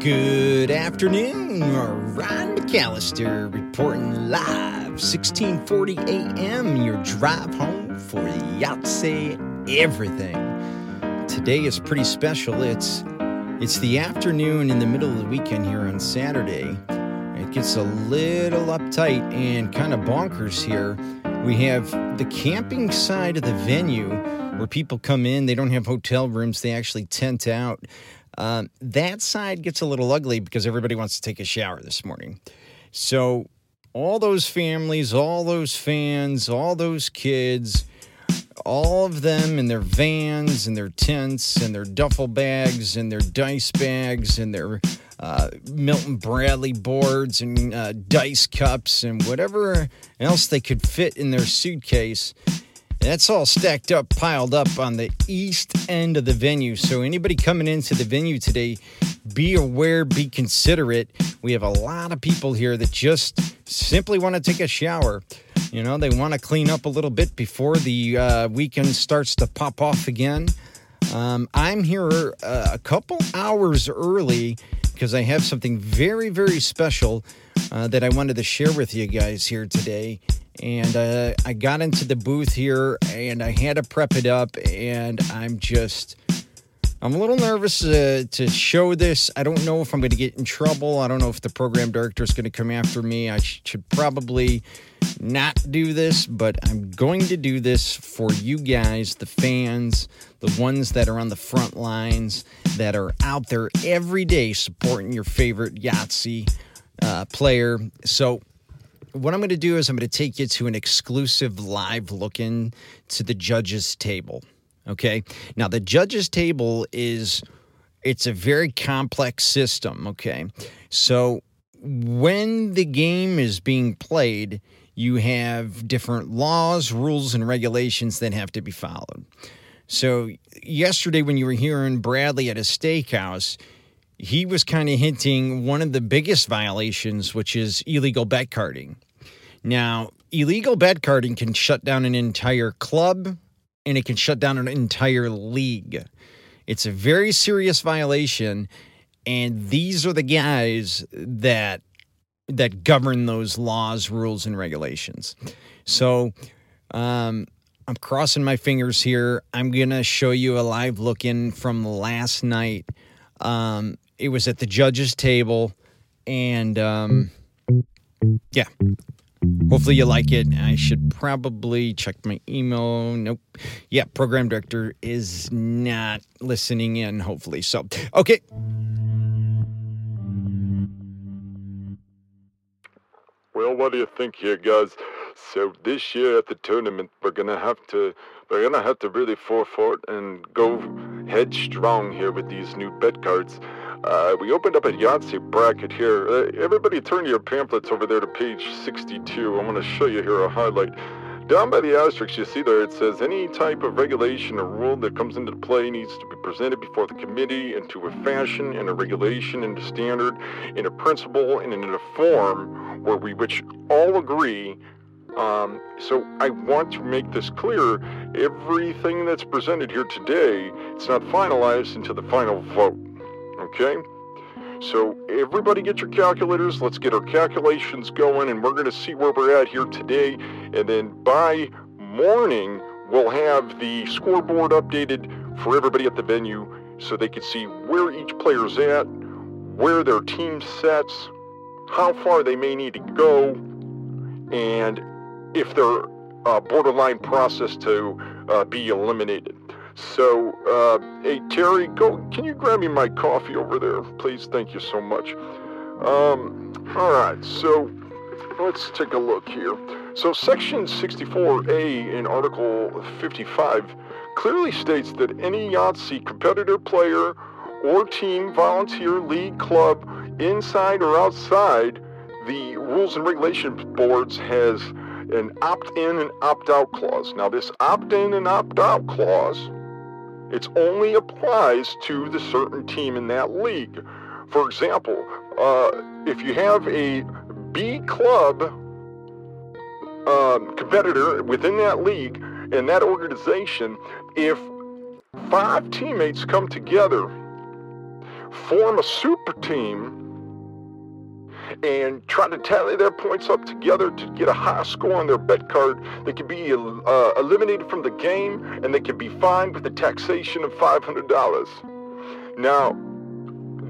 Good afternoon, Ron McCallister reporting live, 1640 a.m. Your drive home for Yahtzee everything. Today is pretty special. It's it's the afternoon in the middle of the weekend here on Saturday. It gets a little uptight and kind of bonkers here. We have the camping side of the venue where people come in, they don't have hotel rooms, they actually tent out. Um, that side gets a little ugly because everybody wants to take a shower this morning. So, all those families, all those fans, all those kids, all of them in their vans and their tents and their duffel bags and their dice bags and their uh, Milton Bradley boards and uh, dice cups and whatever else they could fit in their suitcase that's all stacked up, piled up on the east end of the venue. So, anybody coming into the venue today, be aware, be considerate. We have a lot of people here that just simply want to take a shower. You know, they want to clean up a little bit before the uh, weekend starts to pop off again. Um, I'm here uh, a couple hours early because I have something very, very special uh, that I wanted to share with you guys here today. And uh, I got into the booth here and I had to prep it up and I'm just I'm a little nervous uh, to show this. I don't know if I'm going to get in trouble. I don't know if the program director is going to come after me. I sh- should probably not do this, but I'm going to do this for you guys, the fans, the ones that are on the front lines, that are out there every day supporting your favorite Yahtzee uh, player. So what I'm going to do is I'm going to take you to an exclusive live look in to the judges table. Okay. Now the judges table is it's a very complex system. Okay. So when the game is being played, you have different laws, rules, and regulations that have to be followed. So yesterday, when you were hearing Bradley at a steakhouse, he was kind of hinting one of the biggest violations, which is illegal bet carding. Now, illegal bet carding can shut down an entire club and it can shut down an entire league. It's a very serious violation, and these are the guys that that govern those laws, rules, and regulations. So, um, I'm crossing my fingers here. I'm gonna show you a live look in from last night. Um, it was at the judges' table, and um, yeah. Hopefully you like it. I should probably check my email. Nope. Yeah, program director is not listening in, hopefully. So, okay. Well, what do you think here, guys? So this year at the tournament, we're gonna have to we're gonna have to really forfeit and go headstrong here with these new bet cards. Uh, we opened up a Yahtzee bracket here. Uh, everybody turn your pamphlets over there to page 62. I'm going to show you here a highlight. Down by the asterisk, you see there it says any type of regulation or rule that comes into play needs to be presented before the committee into a fashion and a regulation and a standard in a principle and in a form where we which all agree um, so I want to make this clear. Everything that's presented here today, it's not finalized until the final vote. Okay? So everybody get your calculators. Let's get our calculations going, and we're going to see where we're at here today. And then by morning, we'll have the scoreboard updated for everybody at the venue so they can see where each player's at, where their team sets, how far they may need to go, and if they're uh, borderline process to uh, be eliminated. So, uh, hey Terry, go. Can you grab me my coffee over there, please? Thank you so much. Um, all right. So, let's take a look here. So, Section 64A in Article 55 clearly states that any Yahtzee competitor, player, or team, volunteer, league, club, inside or outside the Rules and Regulations Boards has an opt-in and opt-out clause. Now, this opt-in and opt-out clause it only applies to the certain team in that league. For example, uh, if you have a B club um, competitor within that league and that organization, if five teammates come together form a super team and try to tally their points up together to get a high score on their bet card. They could be uh, eliminated from the game and they could be fined with a taxation of $500. Now,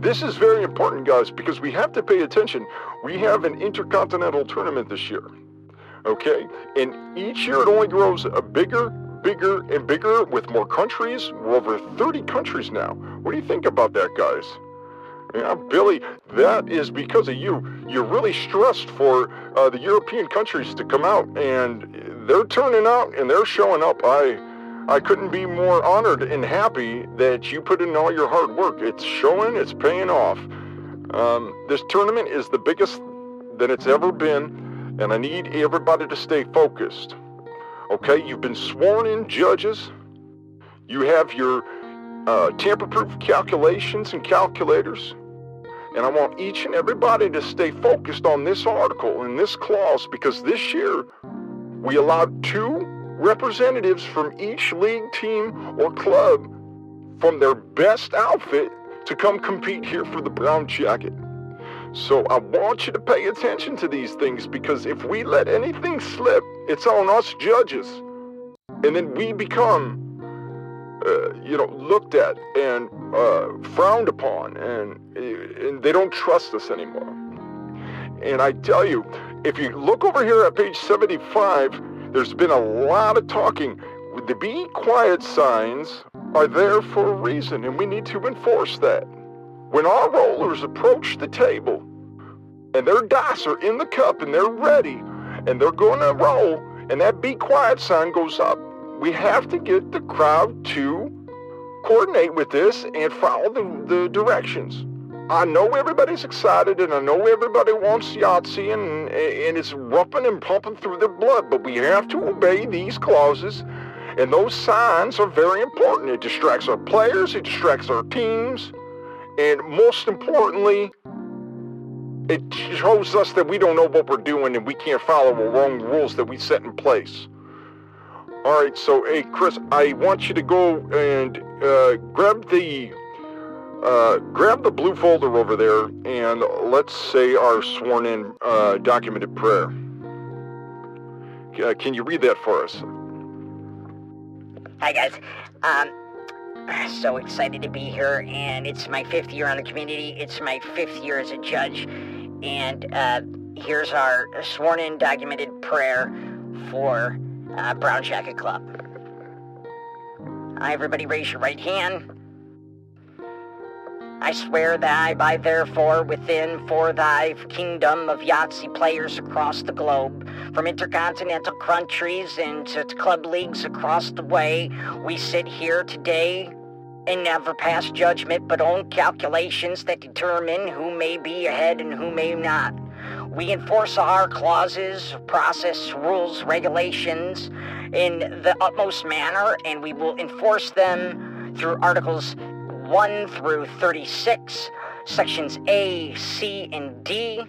this is very important, guys, because we have to pay attention. We have an intercontinental tournament this year, okay? And each year it only grows a bigger, bigger, and bigger with more countries. We're over 30 countries now. What do you think about that, guys? Yeah, Billy, that is because of you. You're really stressed for uh, the European countries to come out, and they're turning out and they're showing up. I, I couldn't be more honored and happy that you put in all your hard work. It's showing, it's paying off. Um, this tournament is the biggest that it's ever been, and I need everybody to stay focused. Okay, you've been sworn in judges. You have your uh, tamper-proof calculations and calculators. And I want each and everybody to stay focused on this article and this clause because this year we allowed two representatives from each league team or club from their best outfit to come compete here for the brown jacket. So I want you to pay attention to these things because if we let anything slip, it's on us judges. And then we become uh, you know, looked at and uh, frowned upon, and, and they don't trust us anymore. And I tell you, if you look over here at page 75, there's been a lot of talking. The be quiet signs are there for a reason, and we need to enforce that. When our rollers approach the table and their dice are in the cup and they're ready and they're going to roll, and that be quiet sign goes up, we have to get the crowd to coordinate with this and follow the, the directions. I know everybody's excited and I know everybody wants Yahtzee and, and it's rumping and pumping through their blood, but we have to obey these clauses and those signs are very important. It distracts our players, it distracts our teams, and most importantly, it shows us that we don't know what we're doing and we can't follow the wrong rules that we set in place. All right, so hey, Chris, I want you to go and uh, grab the uh, grab the blue folder over there, and let's say our sworn-in uh, documented prayer. Uh, can you read that for us? Hi guys. Um, so excited to be here, and it's my fifth year on the community. It's my fifth year as a judge, and uh, here's our sworn-in documented prayer for uh, Brown Jacket Club. Everybody raise your right hand. I swear that I by therefore within for thy kingdom of Yahtzee players across the globe, from intercontinental countries and club leagues across the way, we sit here today and never pass judgment but own calculations that determine who may be ahead and who may not. We enforce our clauses, process, rules, regulations in the utmost manner, and we will enforce them through Articles 1 through 36, Sections A, C, and D.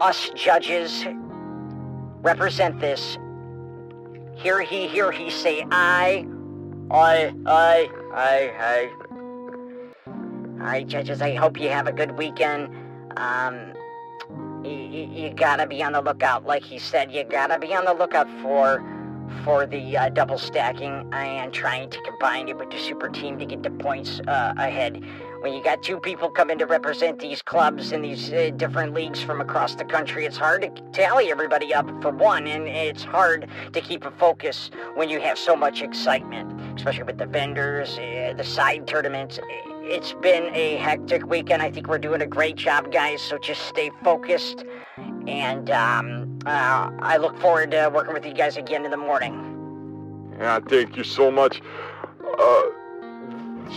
Us judges represent this. Hear he, hear he say I. I, I, I, I. Alright, judges, I hope you have a good weekend. Um, you, gotta be on the lookout, like he said. You gotta be on the lookout for for the uh, double stacking and trying to combine it with the super team to get the points uh, ahead. When you got two people coming to represent these clubs in these uh, different leagues from across the country, it's hard to tally everybody up for one, and it's hard to keep a focus when you have so much excitement, especially with the vendors, uh, the side tournaments it's been a hectic weekend. I think we're doing a great job, guys. So just stay focused. And um, uh, I look forward to working with you guys again in the morning. Yeah, thank you so much. Uh,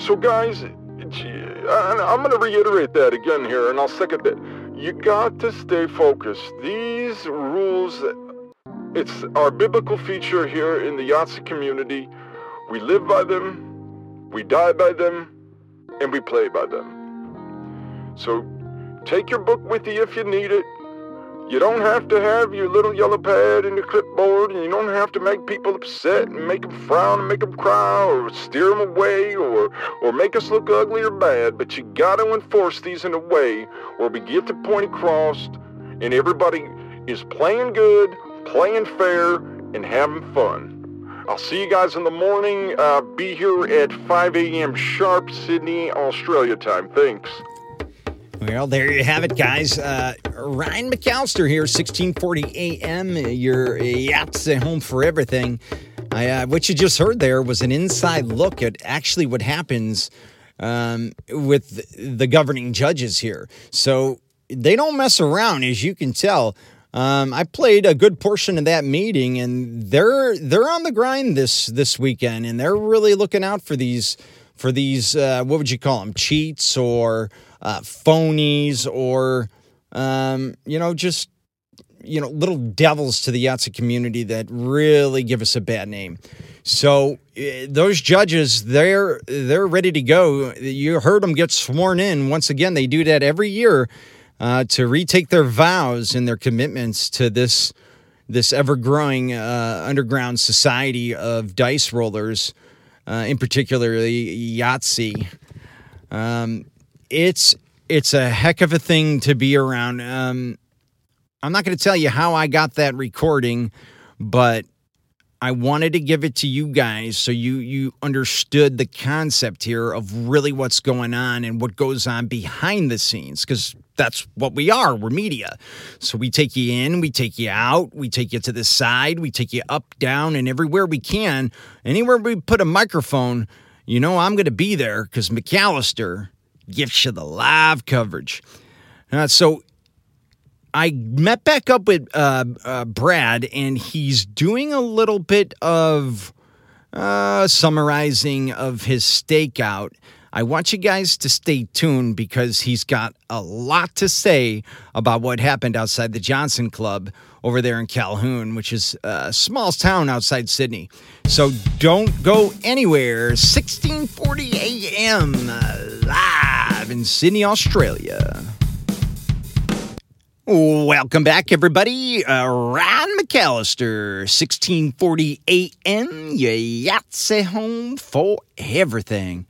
so, guys, I'm going to reiterate that again here, and I'll second that. You got to stay focused. These rules, it's our biblical feature here in the Yahtzee community. We live by them, we die by them, and we play by them. So take your book with you if you need it. You don't have to have your little yellow pad and your clipboard, and you don't have to make people upset and make them frown and make them cry or steer them away or, or make us look ugly or bad, but you got to enforce these in a way where we get the point across and everybody is playing good, playing fair, and having fun. I'll see you guys in the morning. Uh, be here at 5 a.m. sharp, Sydney, Australia time. Thanks. Well, there you have it, guys. Uh, Ryan McCallister here, 1640 a.m. Your Yahtzee home for everything. I, uh, what you just heard there was an inside look at actually what happens um, with the governing judges here. So they don't mess around, as you can tell. Um, I played a good portion of that meeting, and they're they're on the grind this this weekend, and they're really looking out for these for these uh, what would you call them cheats or uh, phonies or um, you know just you know little devils to the Yahtzee community that really give us a bad name. So uh, those judges, they're they're ready to go. You heard them get sworn in. Once again, they do that every year uh, to retake their vows and their commitments to this this ever growing uh, underground society of dice rollers, uh, in particular Yahtzee. Um, it's it's a heck of a thing to be around. Um, I'm not going to tell you how I got that recording, but I wanted to give it to you guys so you you understood the concept here of really what's going on and what goes on behind the scenes because that's what we are. We're media. So we take you in, we take you out, we take you to the side, we take you up, down, and everywhere we can. Anywhere we put a microphone, you know I'm going to be there because McCallister gives you the live coverage. Uh, so I met back up with uh, uh, Brad, and he's doing a little bit of uh, summarizing of his stakeout. I want you guys to stay tuned because he's got a lot to say about what happened outside the Johnson Club over there in Calhoun, which is a small town outside Sydney. So don't go anywhere. 1640 a.m. live in Sydney, Australia. Welcome back, everybody. Uh, Ron McCallister, 1640 a.m. Your Yahtzee home for everything.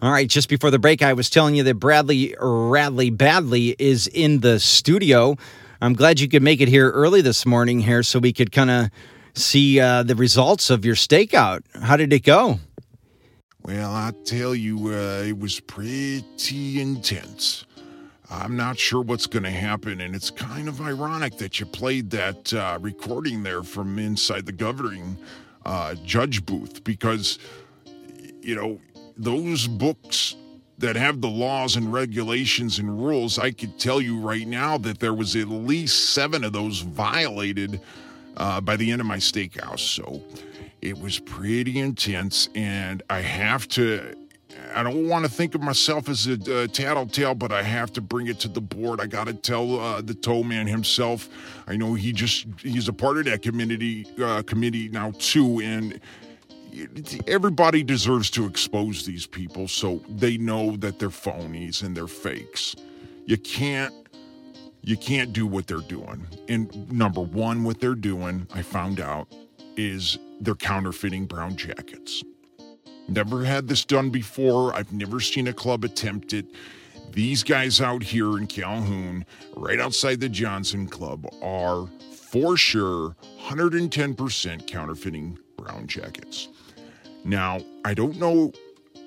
All right, just before the break, I was telling you that Bradley Radly Badly is in the studio. I'm glad you could make it here early this morning here so we could kind of see uh, the results of your stakeout. How did it go? Well, I tell you, uh, it was pretty intense. I'm not sure what's going to happen, and it's kind of ironic that you played that uh, recording there from inside the governing uh, judge booth because, you know, those books that have the laws and regulations and rules, I could tell you right now that there was at least seven of those violated uh, by the end of my steakhouse. So it was pretty intense, and I have to. I don't want to think of myself as a uh, tattletale, but I have to bring it to the board. I got to tell uh, the toe man himself. I know he just he's a part of that community uh, committee now too, and everybody deserves to expose these people so they know that they're phonies and they're fakes. You can't you can't do what they're doing. And number 1 what they're doing, I found out, is they're counterfeiting brown jackets. Never had this done before. I've never seen a club attempt it. These guys out here in Calhoun, right outside the Johnson Club, are for sure 110% counterfeiting brown jackets. Now, I don't know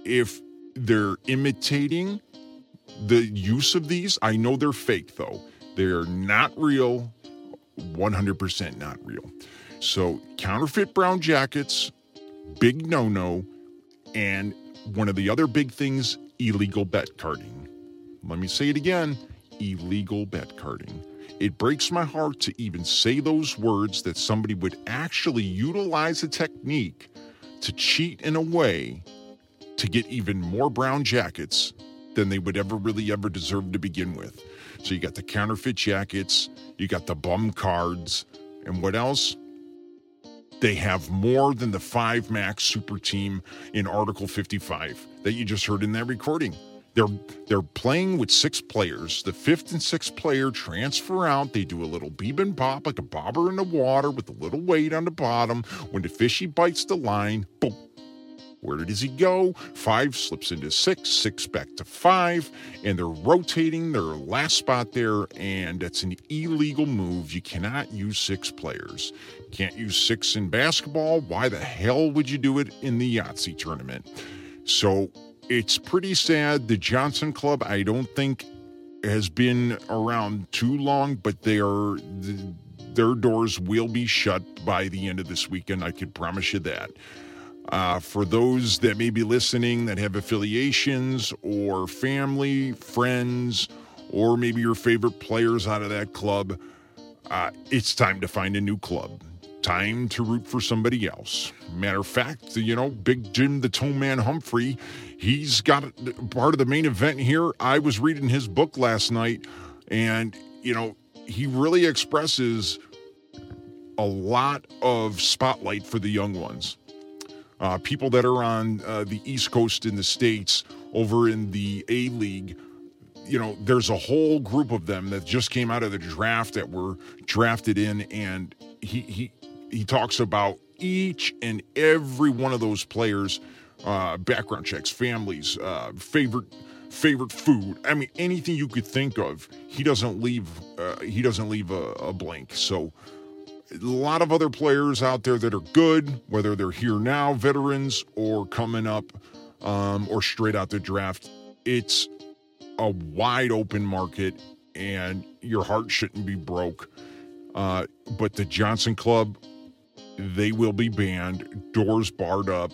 if they're imitating the use of these. I know they're fake, though. They're not real, 100% not real. So, counterfeit brown jackets, big no no. And one of the other big things, illegal bet carding. Let me say it again illegal bet carding. It breaks my heart to even say those words that somebody would actually utilize a technique to cheat in a way to get even more brown jackets than they would ever really ever deserve to begin with. So you got the counterfeit jackets, you got the bum cards, and what else? They have more than the five max super team in Article 55 that you just heard in that recording. they're they're playing with six players. The fifth and sixth player transfer out. They do a little beep and pop like a bobber in the water with a little weight on the bottom. When the fishy bites the line, boom. Where does he go? Five slips into six, six back to five, and they're rotating their last spot there, and that's an illegal move. You cannot use six players. Can't use six in basketball. Why the hell would you do it in the Yahtzee tournament? So it's pretty sad. The Johnson Club, I don't think, has been around too long, but they are. Their doors will be shut by the end of this weekend. I could promise you that. Uh, for those that may be listening that have affiliations or family, friends, or maybe your favorite players out of that club, uh, it's time to find a new club. Time to root for somebody else. Matter of fact, you know, Big Jim the Toe Man Humphrey, he's got part of the main event here. I was reading his book last night, and, you know, he really expresses a lot of spotlight for the young ones uh, people that are on uh, the East Coast in the States over in the A League. You know, there's a whole group of them that just came out of the draft that were drafted in, and he he he talks about each and every one of those players, uh, background checks, families, uh, favorite favorite food. I mean, anything you could think of, he doesn't leave. Uh, he doesn't leave a, a blank. So a lot of other players out there that are good, whether they're here now, veterans, or coming up, um, or straight out the draft. It's a wide open market, and your heart shouldn't be broke. Uh, but the Johnson Club, they will be banned, doors barred up.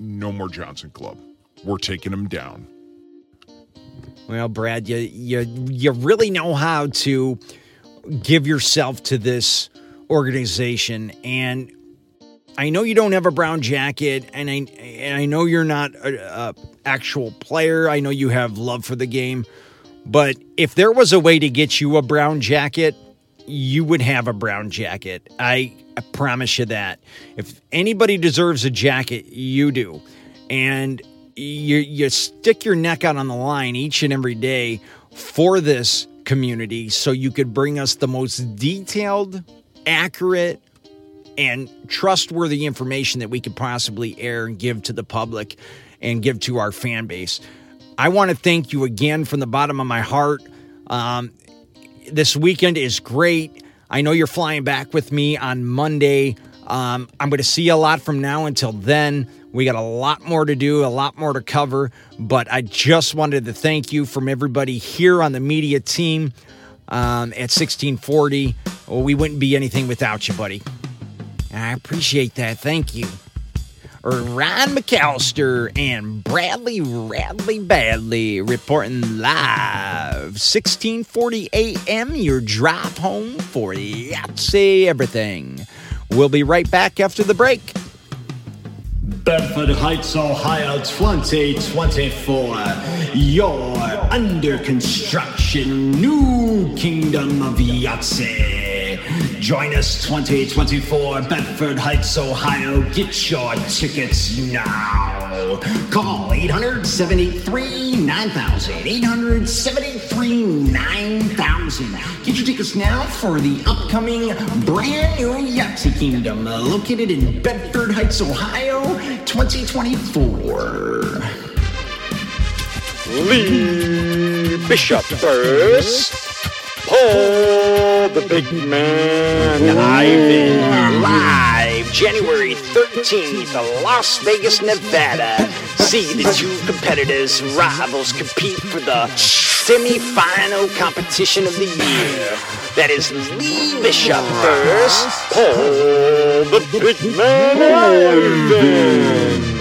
No more Johnson Club. We're taking them down. Well, Brad, you you you really know how to give yourself to this organization. And I know you don't have a brown jacket, and I and I know you're not a, actual player. I know you have love for the game, but if there was a way to get you a brown jacket, you would have a brown jacket. I, I promise you that. If anybody deserves a jacket, you do, and you you stick your neck out on the line each and every day for this community so you could bring us the most detailed accurate and trustworthy information that we could possibly air and give to the public and give to our fan base. I want to thank you again from the bottom of my heart. Um, this weekend is great. I know you're flying back with me on Monday. Um, I'm going to see you a lot from now until then. We got a lot more to do, a lot more to cover, but I just wanted to thank you from everybody here on the media team um, at 1640. Well, we wouldn't be anything without you, buddy. I appreciate that. Thank you. Ryan McCallister and Bradley Radly Badly reporting live 1640 a.m. Your drive home for Yahtzee Everything. We'll be right back after the break. Bedford Heights, Ohio 2024. Your under construction new kingdom of Yahtzee. Join us 2024, Bedford Heights, Ohio. Get your tickets now. Call 800 783 9000. 800 783 9000. Get your tickets now for the upcoming brand new Yahtzee Kingdom located in Bedford Heights, Ohio 2024. Lee Bishop first. Paul the Big Man Ivan live January 13th, Las Vegas, Nevada. See the two competitors, rivals compete for the semi-final competition of the year. That is Lee Bishop first, Paul the Big Man Ivan.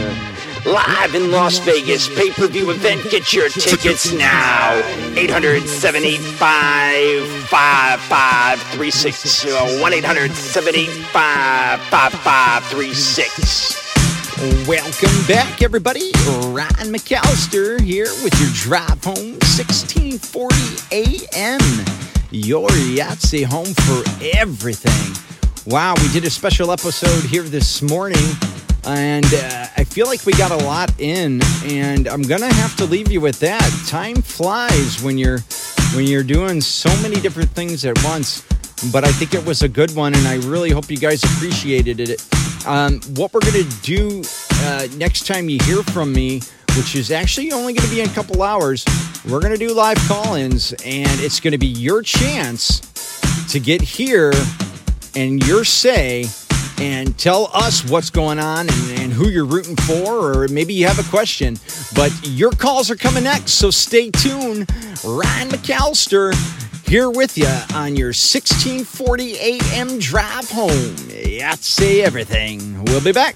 Live in Las Vegas, pay per view event. Get your tickets now. 800 785 5536. 1 800 785 5536. Welcome back, everybody. Ryan McCallister here with your drive home, 1640 a.m. Your Yahtzee home for everything. Wow, we did a special episode here this morning And uh, I feel like we got a lot in, and I'm gonna have to leave you with that. Time flies when you're when you're doing so many different things at once. But I think it was a good one, and I really hope you guys appreciated it. Um, what we're gonna do uh, next time you hear from me, which is actually only gonna be in a couple hours, we're gonna do live call-ins, and it's gonna be your chance to get here and your say and tell us what's going on and, and, who you're rooting for, or maybe you have a question. But your calls are coming next, so stay tuned. Ryan McCallister here with you on your 1640 AM drive home. That's say everything. We'll be back.